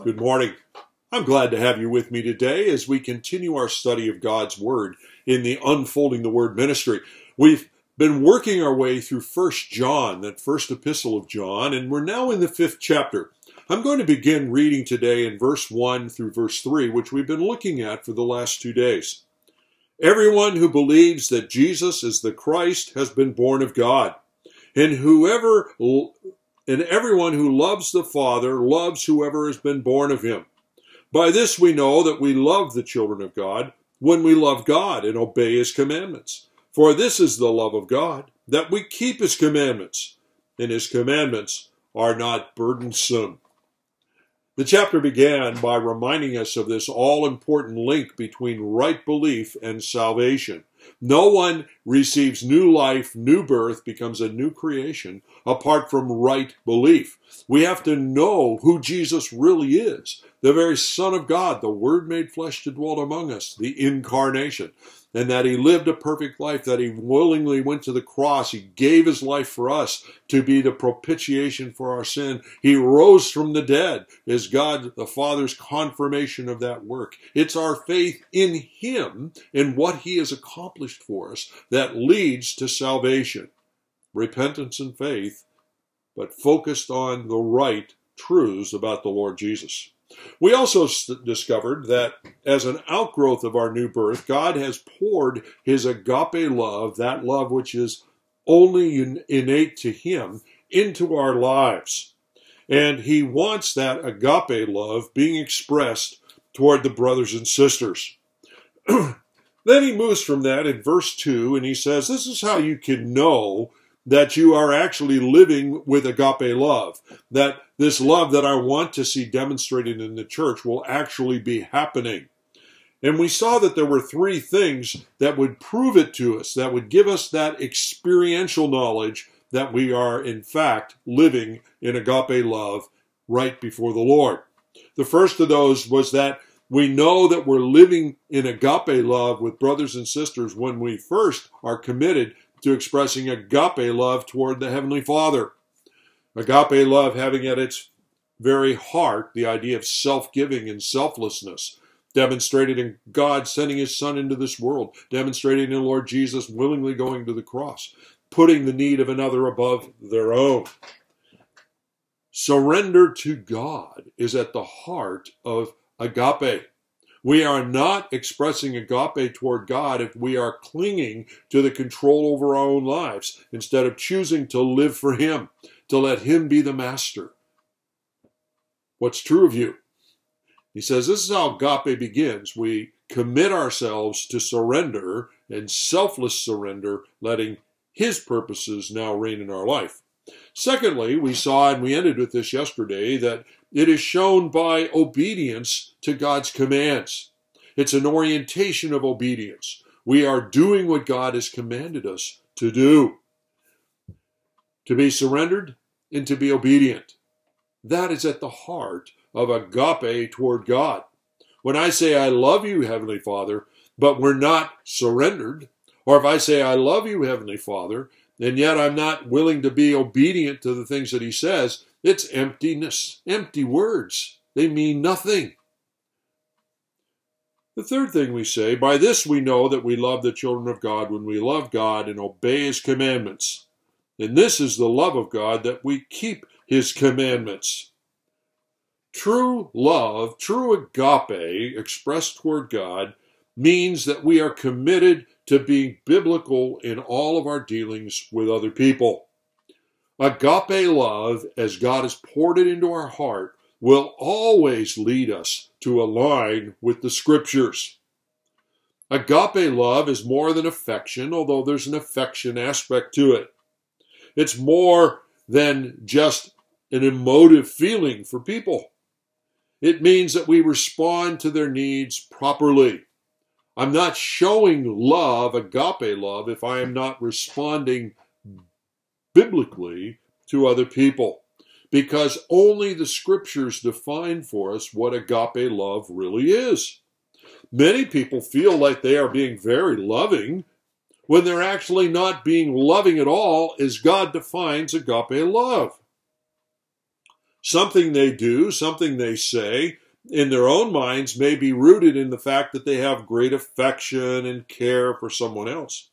Good morning. I'm glad to have you with me today as we continue our study of God's Word in the Unfolding the Word ministry. We've been working our way through First John, that first epistle of John, and we're now in the fifth chapter. I'm going to begin reading today in verse 1 through verse 3, which we've been looking at for the last two days. Everyone who believes that Jesus is the Christ has been born of God. And whoever and everyone who loves the Father loves whoever has been born of him. By this we know that we love the children of God when we love God and obey his commandments. For this is the love of God, that we keep his commandments, and his commandments are not burdensome. The chapter began by reminding us of this all important link between right belief and salvation. No one receives new life, new birth, becomes a new creation apart from right belief. We have to know who Jesus really is the very Son of God, the Word made flesh to dwell among us, the incarnation and that he lived a perfect life, that he willingly went to the cross. He gave his life for us to be the propitiation for our sin. He rose from the dead is God the Father's confirmation of that work. It's our faith in him and what he has accomplished for us that leads to salvation. Repentance and faith, but focused on the right truths about the Lord Jesus. We also discovered that as an outgrowth of our new birth, God has poured his agape love, that love which is only innate to him, into our lives. And he wants that agape love being expressed toward the brothers and sisters. then he moves from that in verse 2 and he says, This is how you can know that you are actually living with agape love, that this love that I want to see demonstrated in the church will actually be happening. And we saw that there were three things that would prove it to us, that would give us that experiential knowledge that we are, in fact, living in agape love right before the Lord. The first of those was that we know that we're living in agape love with brothers and sisters when we first are committed to expressing agape love toward the Heavenly Father. Agape love having at its very heart the idea of self giving and selflessness, demonstrated in God sending His Son into this world, demonstrated in Lord Jesus willingly going to the cross, putting the need of another above their own. Surrender to God is at the heart of agape. We are not expressing agape toward God if we are clinging to the control over our own lives instead of choosing to live for Him, to let Him be the master. What's true of you? He says this is how agape begins. We commit ourselves to surrender and selfless surrender, letting His purposes now reign in our life. Secondly, we saw, and we ended with this yesterday, that it is shown by obedience to God's commands. It's an orientation of obedience. We are doing what God has commanded us to do. To be surrendered and to be obedient. That is at the heart of agape toward God. When I say, I love you, Heavenly Father, but we're not surrendered, or if I say, I love you, Heavenly Father, and yet I'm not willing to be obedient to the things that He says, it's emptiness, empty words. They mean nothing. The third thing we say, by this we know that we love the children of God when we love God and obey His commandments. And this is the love of God that we keep His commandments. True love, true agape expressed toward God, means that we are committed to being biblical in all of our dealings with other people. Agape love, as God has poured it into our heart, will always lead us to align with the scriptures. Agape love is more than affection, although there's an affection aspect to it. It's more than just an emotive feeling for people. It means that we respond to their needs properly. I'm not showing love, agape love, if I am not responding biblically to other people because only the scriptures define for us what agape love really is. Many people feel like they are being very loving when they're actually not being loving at all as God defines agape love. Something they do, something they say, in their own minds may be rooted in the fact that they have great affection and care for someone else.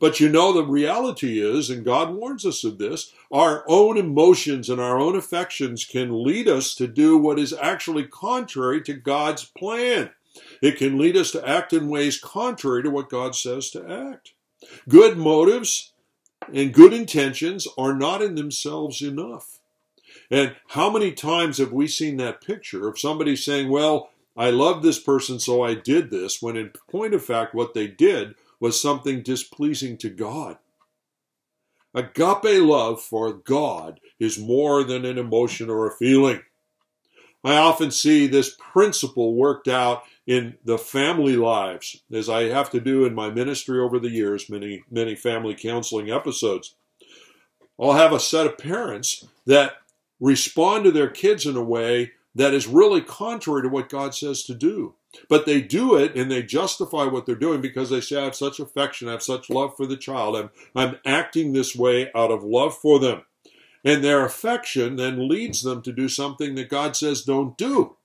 But you know, the reality is, and God warns us of this, our own emotions and our own affections can lead us to do what is actually contrary to God's plan. It can lead us to act in ways contrary to what God says to act. Good motives and good intentions are not in themselves enough. And how many times have we seen that picture of somebody saying, Well, I love this person, so I did this, when in point of fact, what they did was something displeasing to God. Agape love for God is more than an emotion or a feeling. I often see this principle worked out in the family lives, as I have to do in my ministry over the years, many, many family counseling episodes. I'll have a set of parents that respond to their kids in a way that is really contrary to what God says to do. But they do it and they justify what they're doing because they say, I have such affection, I have such love for the child. I'm, I'm acting this way out of love for them. And their affection then leads them to do something that God says don't do.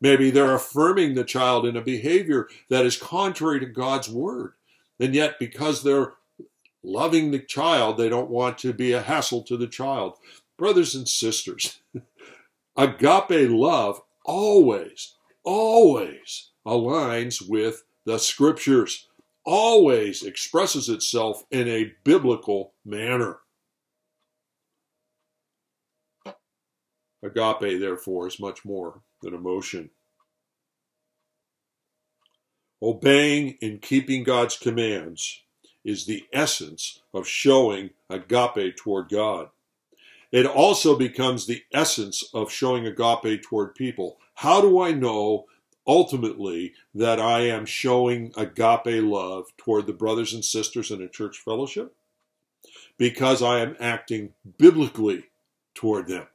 Maybe they're affirming the child in a behavior that is contrary to God's word. And yet, because they're loving the child, they don't want to be a hassle to the child. Brothers and sisters, agape love always, always aligns with the scriptures, always expresses itself in a biblical manner. Agape, therefore, is much more than emotion. Obeying and keeping God's commands is the essence of showing agape toward God. It also becomes the essence of showing agape toward people. How do I know ultimately that I am showing agape love toward the brothers and sisters in a church fellowship? Because I am acting biblically toward them.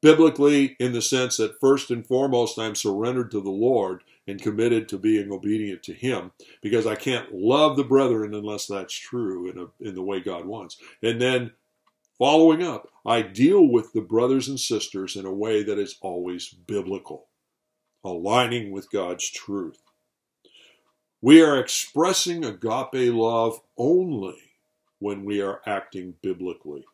Biblically, in the sense that first and foremost, I'm surrendered to the Lord and committed to being obedient to Him, because I can't love the brethren unless that's true in, a, in the way God wants. And then Following up, I deal with the brothers and sisters in a way that is always biblical, aligning with God's truth. We are expressing agape love only when we are acting biblically.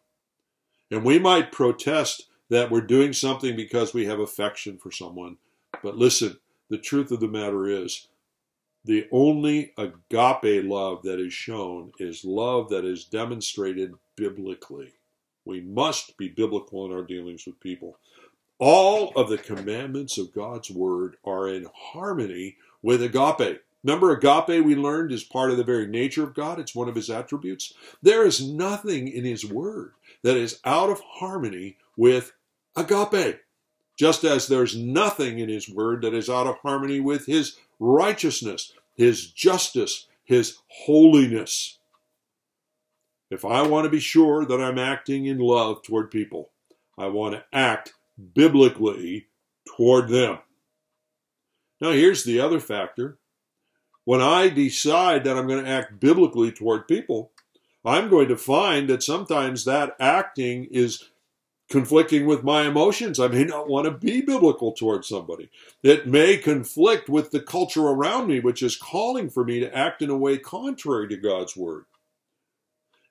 And we might protest that we're doing something because we have affection for someone. But listen, the truth of the matter is, the only agape love that is shown is love that is demonstrated biblically. We must be biblical in our dealings with people. All of the commandments of God's word are in harmony with agape. Remember, agape, we learned, is part of the very nature of God. It's one of his attributes. There is nothing in his word that is out of harmony with agape. Just as there's nothing in his word that is out of harmony with his righteousness, his justice, his holiness. If I want to be sure that I'm acting in love toward people, I want to act biblically toward them. Now, here's the other factor. When I decide that I'm going to act biblically toward people, I'm going to find that sometimes that acting is conflicting with my emotions. I may not want to be biblical toward somebody. It may conflict with the culture around me, which is calling for me to act in a way contrary to God's word.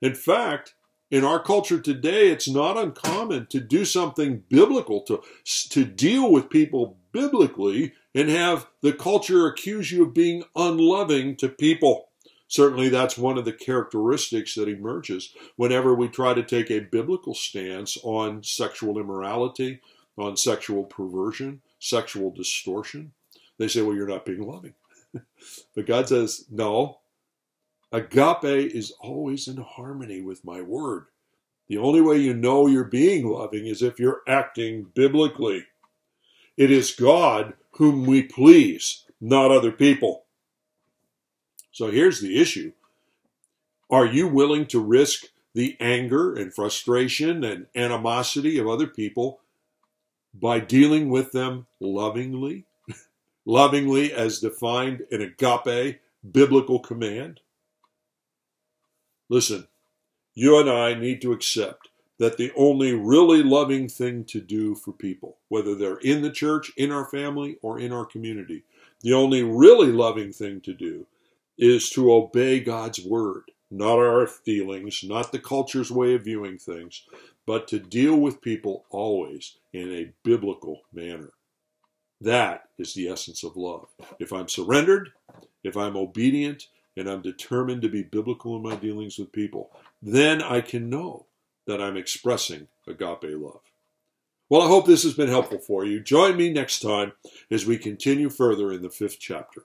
In fact, in our culture today, it's not uncommon to do something biblical, to, to deal with people biblically, and have the culture accuse you of being unloving to people. Certainly, that's one of the characteristics that emerges whenever we try to take a biblical stance on sexual immorality, on sexual perversion, sexual distortion. They say, well, you're not being loving. but God says, no, Agape is always in harmony with my word. The only way you know you're being loving is if you're acting biblically. It is God whom we please, not other people. So here's the issue Are you willing to risk the anger and frustration and animosity of other people by dealing with them lovingly? lovingly as defined in agape biblical command? Listen, you and I need to accept that the only really loving thing to do for people, whether they're in the church, in our family, or in our community, the only really loving thing to do is to obey God's word, not our feelings, not the culture's way of viewing things, but to deal with people always in a biblical manner. That is the essence of love. If I'm surrendered, if I'm obedient, and I'm determined to be biblical in my dealings with people, then I can know that I'm expressing agape love. Well, I hope this has been helpful for you. Join me next time as we continue further in the fifth chapter.